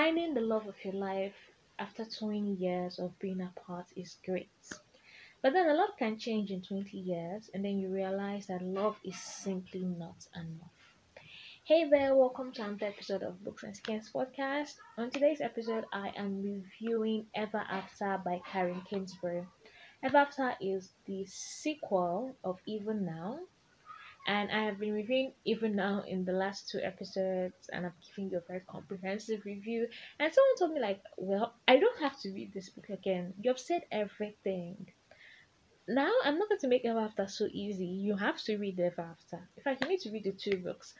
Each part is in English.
finding the love of your life after 20 years of being apart is great. But then a lot can change in 20 years, and then you realize that love is simply not enough. Hey there, welcome to another episode of Books and Skeins podcast. On today's episode, I am reviewing Ever After by Karen Kingsbury. Ever After is the sequel of Even Now, and I have been reviewing Even Now in the last two episodes, and I've given you a very comprehensive review. And someone told me, like, well, I don't have to read this book again. You've said everything now I'm not going to make Ever After so easy. You have to read Ever After. In fact, you need to read the two books.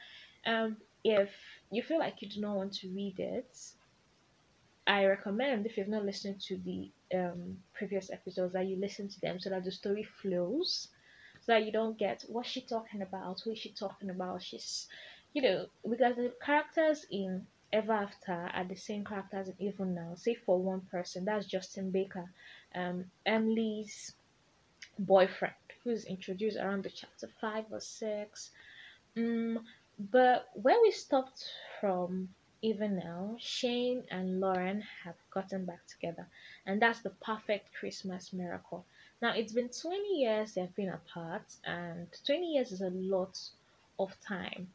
Um, if you feel like you do not want to read it, I recommend if you've not listened to the um, previous episodes that you listen to them so that the story flows, so that you don't get what's she talking about, who she talking about. She's, you know, because the characters in Ever After are the same characters in Even Now, save for one person. That's Justin Baker, um, Emily's boyfriend who's introduced around the chapter 5 or 6 um, but where we stopped from even now shane and lauren have gotten back together and that's the perfect christmas miracle now it's been 20 years they've been apart and 20 years is a lot of time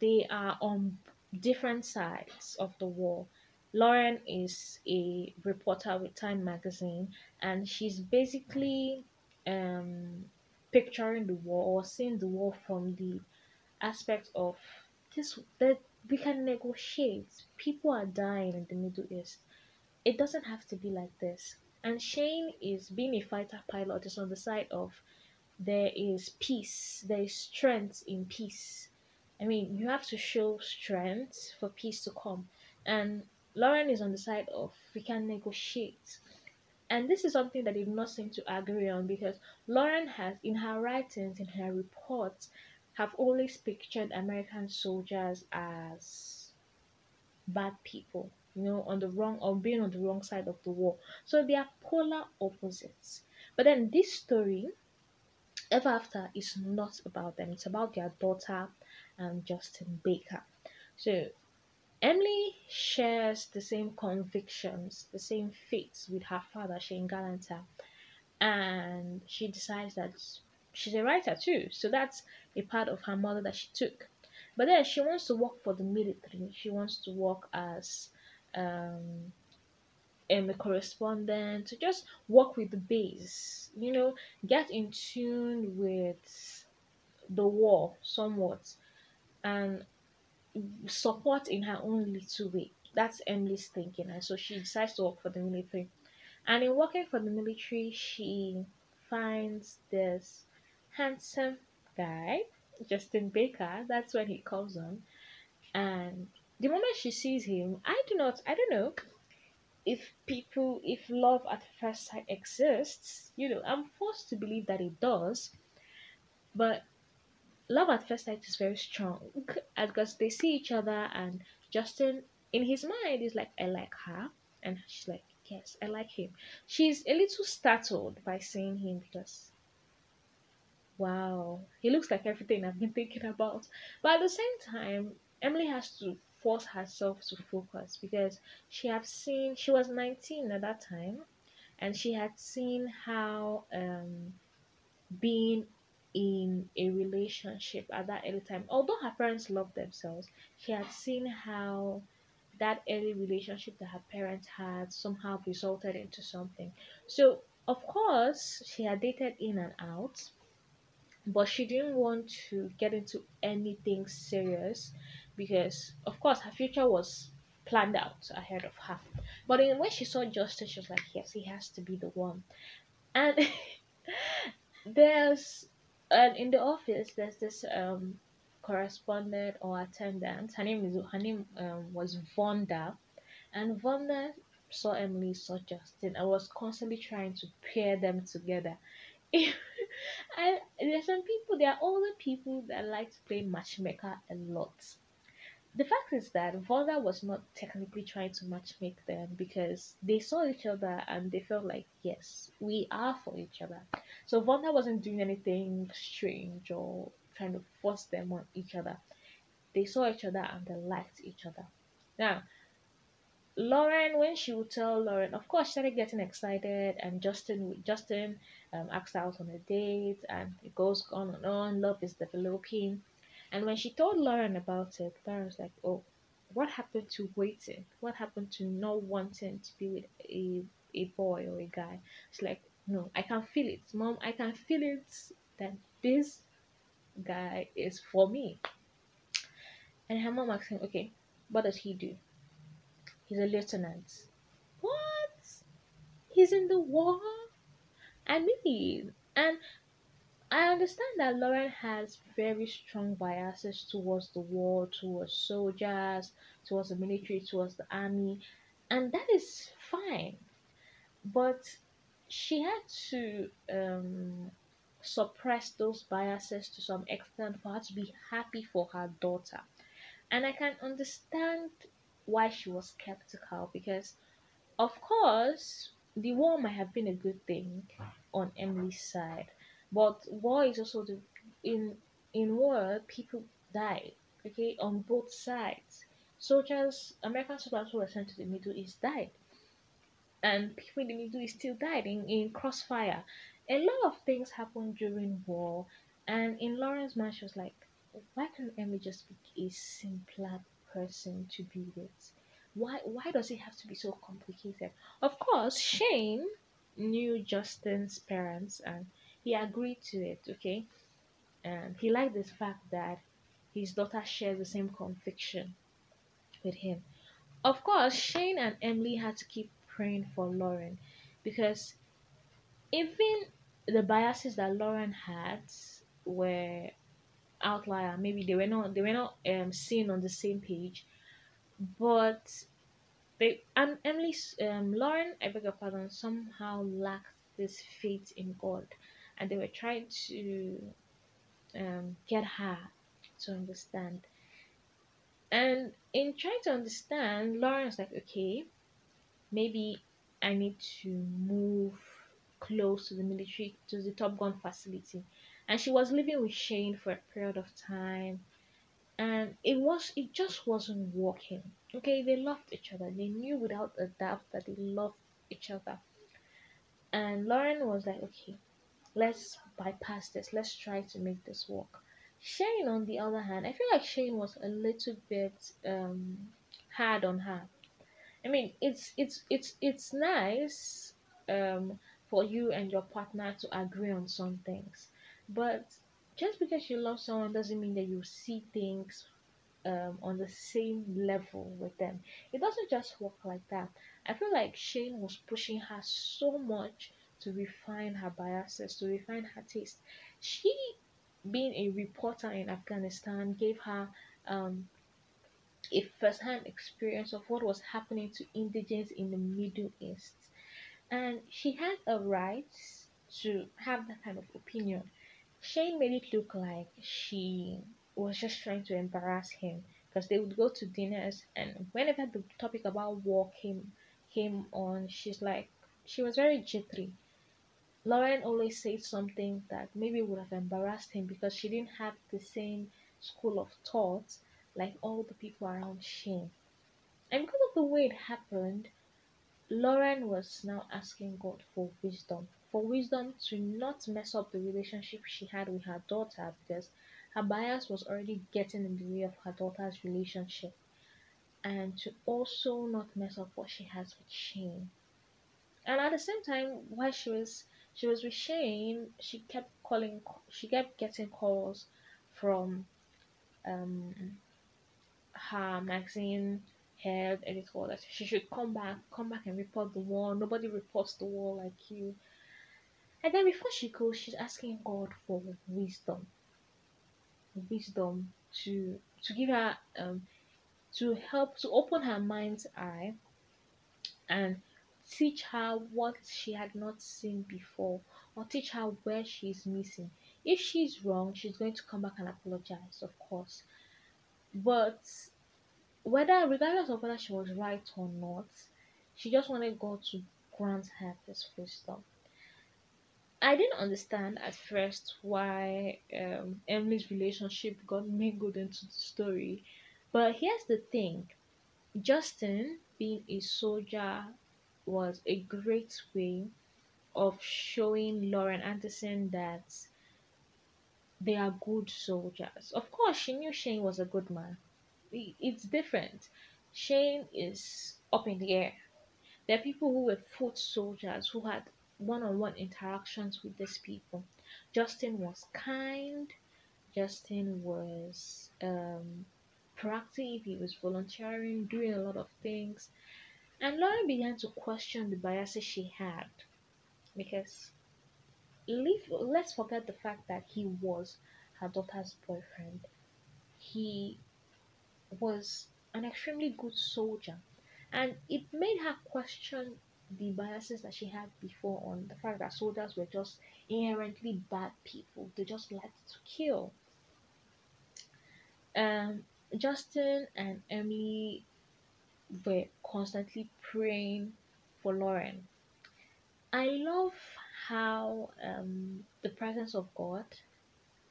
they are on different sides of the wall lauren is a reporter with time magazine and she's basically um picturing the war or seeing the war from the aspect of this that we can negotiate. People are dying in the Middle East. It doesn't have to be like this. And Shane is being a fighter pilot is on the side of there is peace, there is strength in peace. I mean, you have to show strength for peace to come. And Lauren is on the side of we can negotiate and this is something that they do not seem to agree on because Lauren has, in her writings, in her reports, have always pictured American soldiers as bad people, you know, on the wrong or being on the wrong side of the war. So they are polar opposites. But then this story, Ever After, is not about them. It's about their daughter, and Justin Baker. So Emily shares the same convictions, the same faiths with her father, Shane Galanter, and she decides that she's a writer too. So that's a part of her mother that she took. But then she wants to work for the military. She wants to work as um, a correspondent, to just work with the base, you know, get in tune with the war somewhat. And support in her own little way. That's Emily's thinking, and so she decides to work for the military. And in working for the military, she finds this handsome guy, Justin Baker. That's when he comes on, and the moment she sees him, I do not, I don't know if people, if love at first sight exists. You know, I'm forced to believe that it does, but love at first sight is very strong because they see each other and Justin in his mind is like I like her and she's like yes I like him. She's a little startled by seeing him because wow he looks like everything I've been thinking about. But at the same time Emily has to force herself to focus because she had seen she was 19 at that time and she had seen how um being in a relationship at that early time. Although her parents loved themselves, she had seen how that early relationship that her parents had somehow resulted into something. So, of course, she had dated in and out, but she didn't want to get into anything serious because, of course, her future was planned out ahead of her. But in when she saw Justin, she was like, yes, he has to be the one. And there's and in the office there's this um correspondent or attendant her name is her name um, was vonda and vonda saw emily saw justin i was constantly trying to pair them together and there's some people there are older people that like to play matchmaker a lot the fact is that Vonda was not technically trying to matchmake them because they saw each other and they felt like, yes, we are for each other. So Vonda wasn't doing anything strange or trying to force them on each other. They saw each other and they liked each other. Now, Lauren, when she would tell Lauren, of course, she started getting excited, and Justin, Justin, um, asked out on a date, and it goes on and on. Love is developing, and when she told Lauren about it, Lauren was like, "Oh, what happened to waiting? What happened to not wanting to be with a a boy or a guy?" She's like, "No, I can feel it, mom. I can feel it that this guy is for me." And her mom asked him, "Okay, what does he do?" He's a lieutenant. What? He's in the war? I mean, and I understand that Lauren has very strong biases towards the war, towards soldiers, towards the military, towards the army, and that is fine. But she had to um, suppress those biases to some extent for her to be happy for her daughter. And I can understand why she was skeptical because, of course, the war might have been a good thing on Emily's side, but war is also the in in war people die. Okay, on both sides. Soldiers, American soldiers who were sent to the Middle East died, and people in the Middle East still died in, in crossfire. A lot of things happened during war, and in mind, she was like, why can't Emily just be a simpler person to be with? Why why does it have to be so complicated? Of course, Shane knew Justin's parents and he agreed to it, okay? And he liked the fact that his daughter shares the same conviction with him. Of course, Shane and Emily had to keep praying for Lauren because even the biases that Lauren had were outlier. Maybe they were not they were not um seen on the same page, but they and Emily's um Lauren, I beg your pardon, somehow lacked this faith in God, and they were trying to um get her to understand. And in trying to understand, Lauren's like, okay, maybe I need to move close to the military, to the Top Gun facility. And she was living with Shane for a period of time. And it was it just wasn't working. Okay, they loved each other. They knew without a doubt that they loved each other. And Lauren was like, okay, let's bypass this. Let's try to make this work. Shane, on the other hand, I feel like Shane was a little bit um, hard on her. I mean, it's it's it's it's nice um, for you and your partner to agree on some things, but just because you love someone doesn't mean that you see things um, on the same level with them. It doesn't just work like that. I feel like Shane was pushing her so much to refine her biases, to refine her taste. She, being a reporter in Afghanistan, gave her um, a first-hand experience of what was happening to indigents in the Middle East, and she had a right to have that kind of opinion. Shane made it look like she was just trying to embarrass him because they would go to dinners and whenever the topic about war came came on, she's like she was very jittery. Lauren always said something that maybe would have embarrassed him because she didn't have the same school of thought like all the people around Shane. And because of the way it happened, Lauren was now asking God for wisdom, for wisdom to not mess up the relationship she had with her daughter because her bias was already getting in the way of her daughter's relationship, and to also not mess up what she has with Shane. And at the same time, while she was she was with Shane, she kept calling, she kept getting calls from um her magazine head editor that she should come back, come back and report the war. Nobody reports the war like you. And then before she goes, she's asking God for wisdom, wisdom to to give her um to help to open her mind's eye and teach her what she had not seen before or teach her where she is missing. If she's wrong, she's going to come back and apologize, of course. But whether regardless of whether she was right or not, she just wanted God to grant her this wisdom. I didn't understand at first why um, Emily's relationship got mingled into the story, but here's the thing: Justin, being a soldier was a great way of showing Lauren Anderson that they are good soldiers. Of course, she knew Shane was a good man. It's different. Shane is up in the air. There are people who were foot soldiers who had one on one interactions with these people. Justin was kind, Justin was um, proactive, he was volunteering, doing a lot of things. And Lauren began to question the biases she had because leave, let's forget the fact that he was her daughter's boyfriend. He was an extremely good soldier, and it made her question the biases that she had before on the fact that soldiers were just inherently bad people. They just liked to kill. Um, Justin and Emily were constantly praying for Lauren. I love how um, the presence of God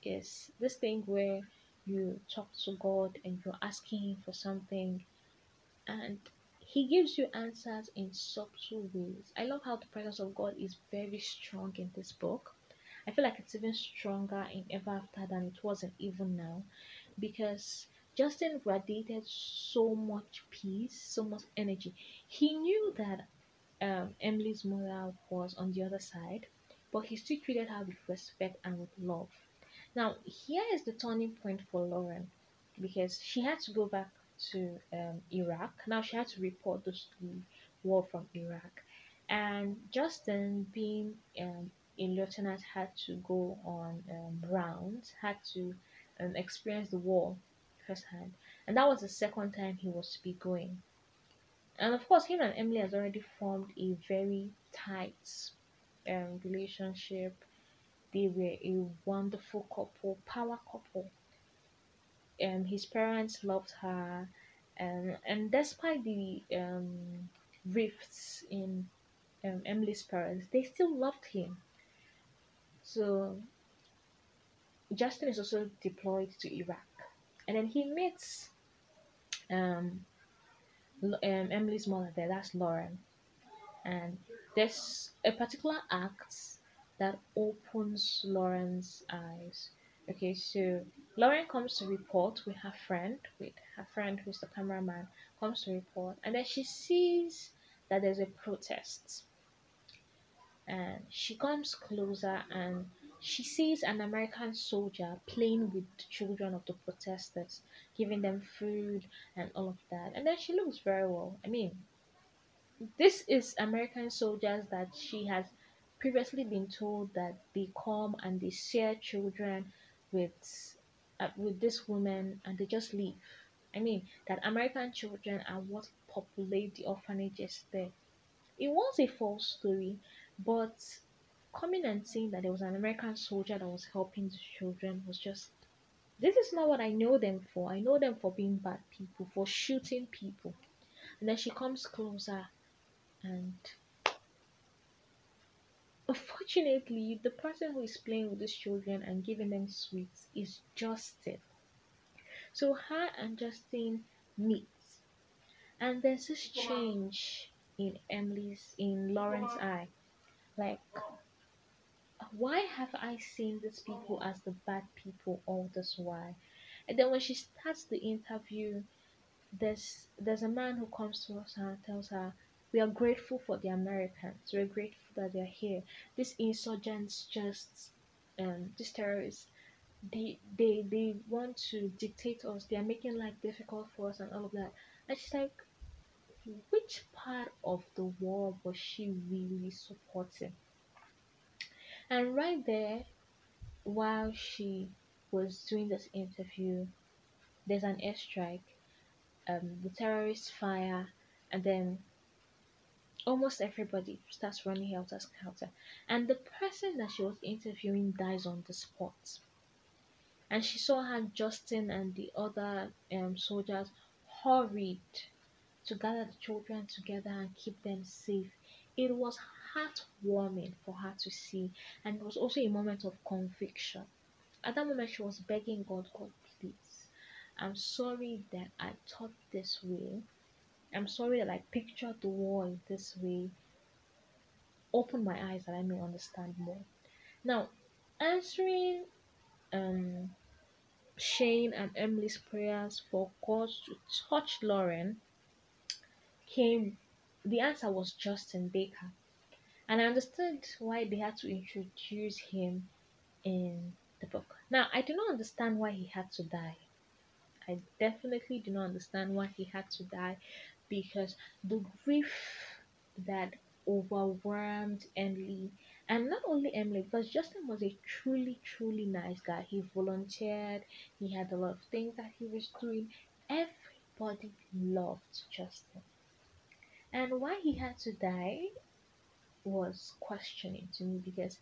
is this thing where you talk to God and you're asking Him for something, and He gives you answers in subtle ways. I love how the presence of God is very strong in this book. I feel like it's even stronger in Ever After than it was in Even Now because Justin radiated so much peace, so much energy. He knew that um, Emily's mother was on the other side, but he still treated her with respect and with love. Now, here is the turning point for Lauren because she had to go back to um, Iraq. Now, she had to report the war from Iraq. And Justin, being um, a lieutenant, had to go on um, rounds, had to um, experience the war firsthand. And that was the second time he was to be going. And of course, him and Emily has already formed a very tight um, relationship. They were a wonderful couple, power couple. Um, his parents loved her, um, and despite the um, rifts in um, Emily's parents, they still loved him. So Justin is also deployed to Iraq, and then he meets um, um, Emily's mother there. That's Lauren, and there's a particular act that opens Lauren's eyes. Okay, so Lauren comes to report with her friend, with her friend who's the cameraman, comes to report, and then she sees that there's a protest, and she comes closer and she sees an American soldier playing with the children of the protesters, giving them food and all of that, and then she looks very well. I mean, this is American soldiers that she has previously been told that they come and they share children with uh, with this woman and they just leave. I mean that American children are what populate the orphanages there. It was a false story, but coming and saying that there was an American soldier that was helping the children was just this is not what I know them for. I know them for being bad people, for shooting people. And then she comes closer and unfortunately the person who is playing with these children and giving them sweets is Justin. So her and Justin meet and there's this change in Emily's in Lauren's eye. Like why have I seen these people as the bad people all this while? And then when she starts the interview, there's there's a man who comes to us and tells her we are grateful for the Americans. We're grateful that they're here. These insurgents just um these terrorists they they they want to dictate us. They are making life difficult for us and all of that. And she's like, which part of the war was she really supporting? And right there, while she was doing this interview, there's an airstrike. Um, the terrorists fire, and then almost everybody starts running helter skelter. And the person that she was interviewing dies on the spot. And she saw how Justin and the other um, soldiers hurried to gather the children together and keep them safe. It was heartwarming for her to see, and it was also a moment of conviction. At that moment, she was begging God, God, please, I'm sorry that I thought this way, I'm sorry that I pictured the world this way. Open my eyes that I may understand more. Now, answering um Shane and Emily's prayers for God to touch Lauren came the answer was Justin Baker. And I understood why they had to introduce him in the book. Now, I do not understand why he had to die. I definitely do not understand why he had to die because the grief that overwhelmed Emily, and not only Emily, because Justin was a truly, truly nice guy. He volunteered, he had a lot of things that he was doing. Everybody loved Justin. And why he had to die was questioning to me because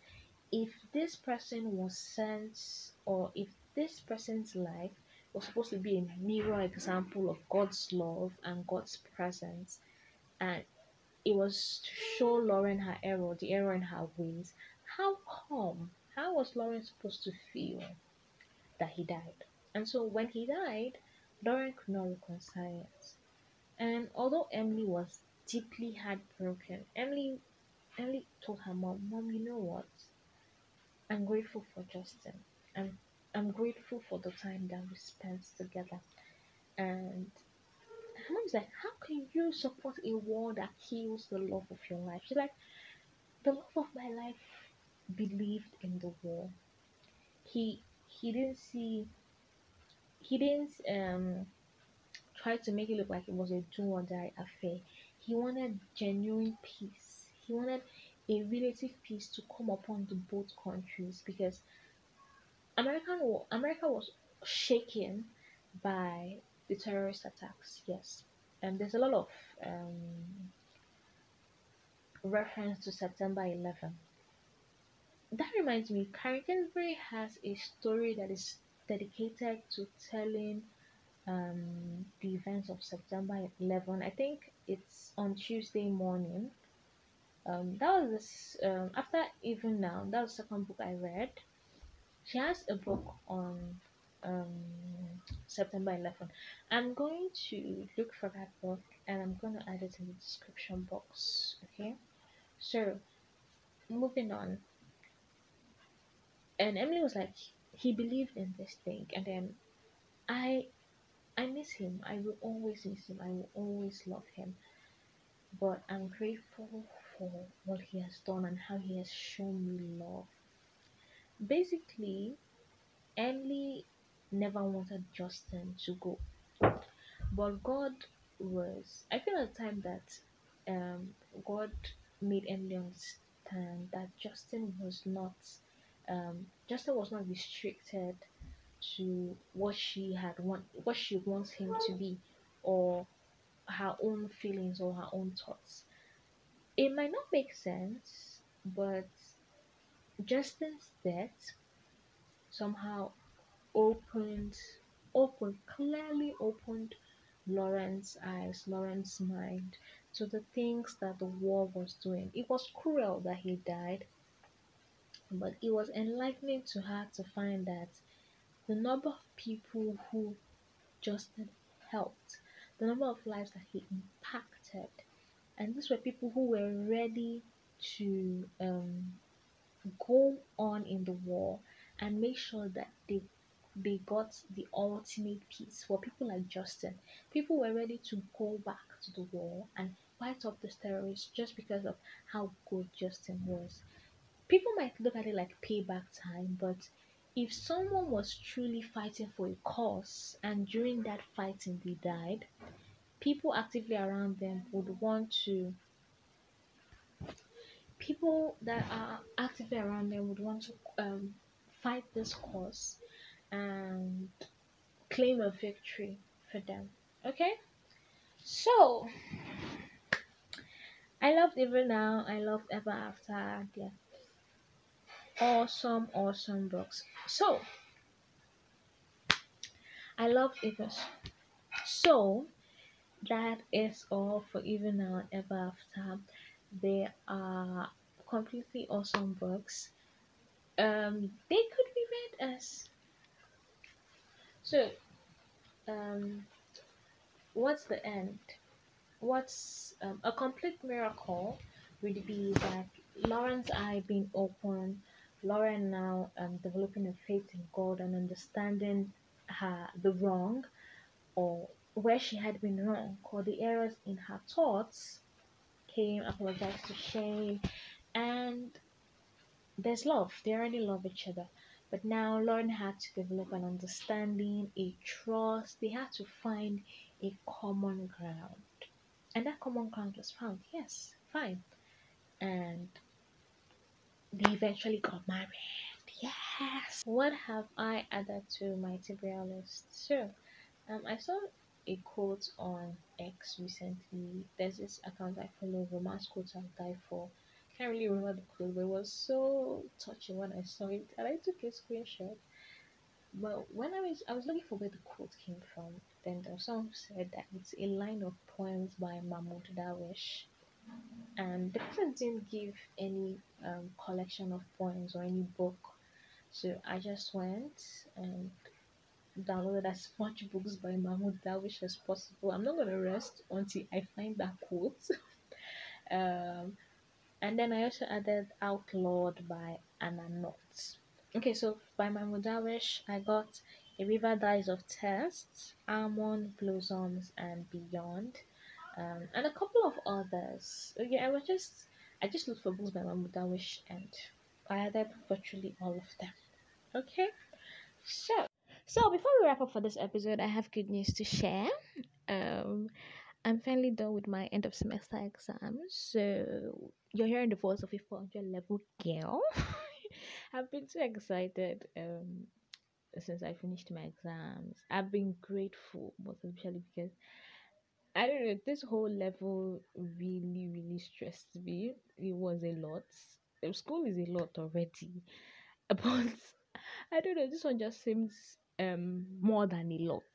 if this person was sent or if this person's life was supposed to be a mirror example of God's love and God's presence and it was to show Lauren her error, the error in her ways. How come? How was Lauren supposed to feel that he died? And so when he died, Lauren could not reconcile it. And although Emily was deeply heartbroken, Emily Emily told her mom, Mom, you know what? I'm grateful for Justin. I'm I'm grateful for the time that we spent together. And her mom's like, How can you support a war that kills the love of your life? She's like, The love of my life believed in the war. He he didn't see he didn't um try to make it look like it was a do or die affair. He wanted genuine peace. He wanted a relative peace to come upon the both countries because American America was shaken by the terrorist attacks. Yes, and there's a lot of um, reference to September 11. That reminds me, Karen Kingsbury has a story that is dedicated to telling um, the events of September 11. I think it's One Tuesday Morning. Um, that was um, after even now. That was the second book I read. She has a book on um, September 11. I'm going to look for that book and I'm going to add it in the description box. Okay, so moving on. And Emily was like, he believed in this thing, and then I I miss him. I will always miss him. I will always love him. But I'm grateful for what he has done and how he has shown me love. Basically, Emily never wanted Justin to go. But God was, I feel at the time that um, God made Emily understand that Justin was not, um, Justin was not restricted to what she had want what she wants him to be or her own feelings or her own thoughts. It might not make sense, but Justin's death somehow opened opened clearly opened Lauren's eyes, Lauren's mind to the things that the war was doing. It was cruel that he died, but it was enlightening to her to find that the number of people who Justin helped, the number of lives that he impacted, and these were people who were ready to um, go on in the war and make sure that they they got the ultimate peace for people like Justin. People were ready to go back to the war and fight off the terrorists just because of how good Justin was. People might look at it like payback time, but if someone was truly fighting for a cause and during that fighting they died, people actively around them would want to people that are actively around them would want to um, fight this cause and claim a victory for them. Okay? So I loved Even Now, I loved Ever After. Yeah awesome awesome books so i loved even so that is all for even now and ever after. They are completely awesome books. Um they could be read as so um what's the end? What's um, a complete miracle would be that Lauren's eye being open, Lauren now um, developing a faith in God and understanding her the wrong or where she had been wrong or the errors in her thoughts came, apologized to Shane, and there's love. They already love each other. But now Lauren had to develop an understanding, a trust. They had to find a common ground. And that common ground was found. Yes, fine. And they eventually got married. Yes. What have I added to my TBR list? Sure. Um, I saw a quote on X recently. There's this account I follow, Romance Quotes I'll Die For. Can't really remember the quote, but it was so touching when I saw it, and I took a screenshot. But when I was I was looking for where the quote came from, then someone said that it's a line of poems by Mahmoud Darwish and the person didn't give any um, collection of poems or any book so i just went and downloaded as much books by mahmoud darwish as possible i'm not going to rest until i find that quote um, and then i also added outlawed by Anna North. okay so by mahmoud darwish i got a river dies of thirst almond blossoms and beyond um, and a couple of others. Yeah, I was just I just looked for books by Mahmoud Darwish and I added virtually all of them. Okay, so so before we wrap up for this episode, I have good news to share. Um, I'm finally done with my end of semester exams, so you're hearing the voice of a 400 level girl. I've been so excited um since I finished my exams. I've been grateful, most especially because I don't know, this whole level really, really stressed me. It was a lot. School is a lot already, but I don't know, this one just seems um more than a lot.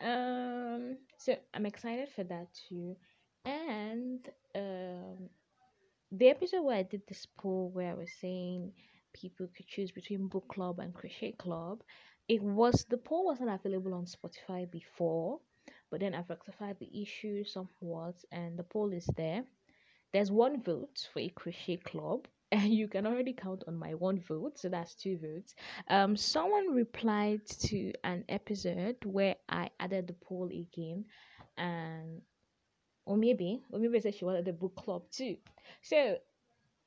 Um, so I'm excited for that too. And um, the episode where I did this poll where I was saying people could choose between book club and crochet club, it was the poll wasn't available on Spotify before but then I've rectified the issue somewhat and the poll is there. There's one vote for a crochet club you can already count on my one vote so that's two votes um someone replied to an episode where i added the poll again and or maybe or maybe said she wanted the book club too so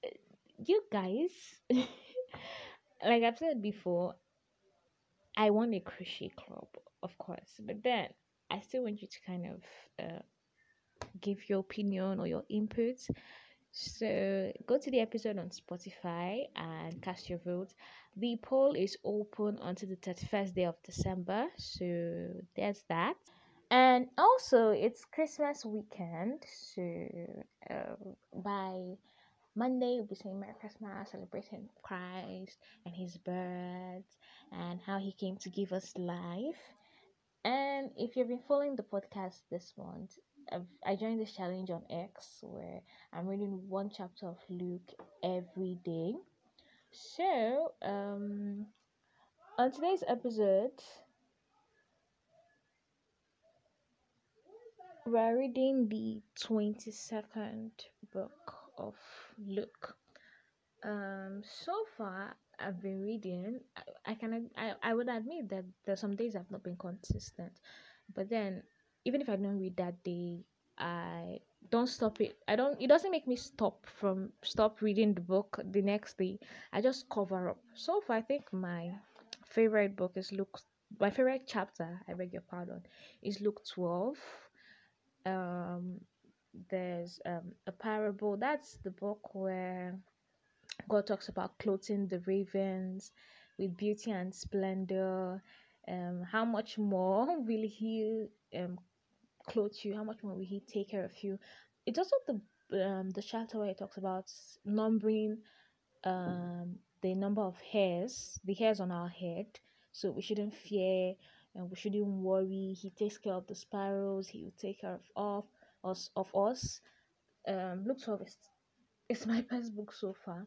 uh, you guys like i've said before i want a crochet club of course but then I still want you to kind of uh, give your opinion or your input. So go to the episode on Spotify and cast your vote. The poll is open until the 31st day of December. So there's that. And also, it's Christmas weekend. So uh, by Monday, we'll be saying Merry Christmas, celebrating Christ and his birth and how he came to give us life. And if you've been following the podcast this month, I've, I joined this challenge on X where I'm reading one chapter of Luke every day. So, um, on today's episode, we're reading the 22nd book of Luke. Um, so far, I've been reading, I, I can I, I would admit that there's some days I've not been consistent, but then even if I don't read that day, I don't stop it. I don't. It doesn't make me stop from stop reading the book the next day. I just cover up. So far, I think my favorite book is Luke. My favorite chapter, I beg your pardon, is Luke twelve. Um, there's um a parable. That's the book where God talks about clothing the ravens with beauty and splendor. Um, how much more will He um clothe you? How much more will He take care of you? It's also the um the chapter where it talks about numbering um the number of hairs, the hairs on our head. So we shouldn't fear and we shouldn't worry. He takes care of the sparrows. He will take care of, of us of us. Um, Luke 12 is it's my best book so far.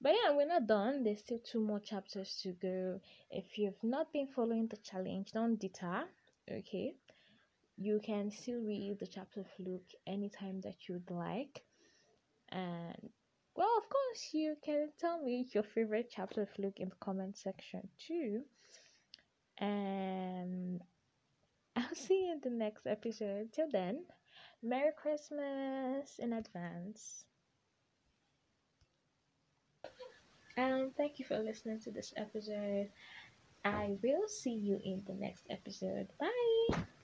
But yeah, we're not done. There's still two more chapters to go. If you've not been following the challenge, don't deter. Okay. You can still read the chapter of Luke anytime that you'd like. And well, of course, you can tell me your favorite chapter of Luke in the comment section too. And I'll see you in the next episode. Till then, Merry Christmas in advance. And thank you for listening to this episode. I will see you in the next episode. Bye.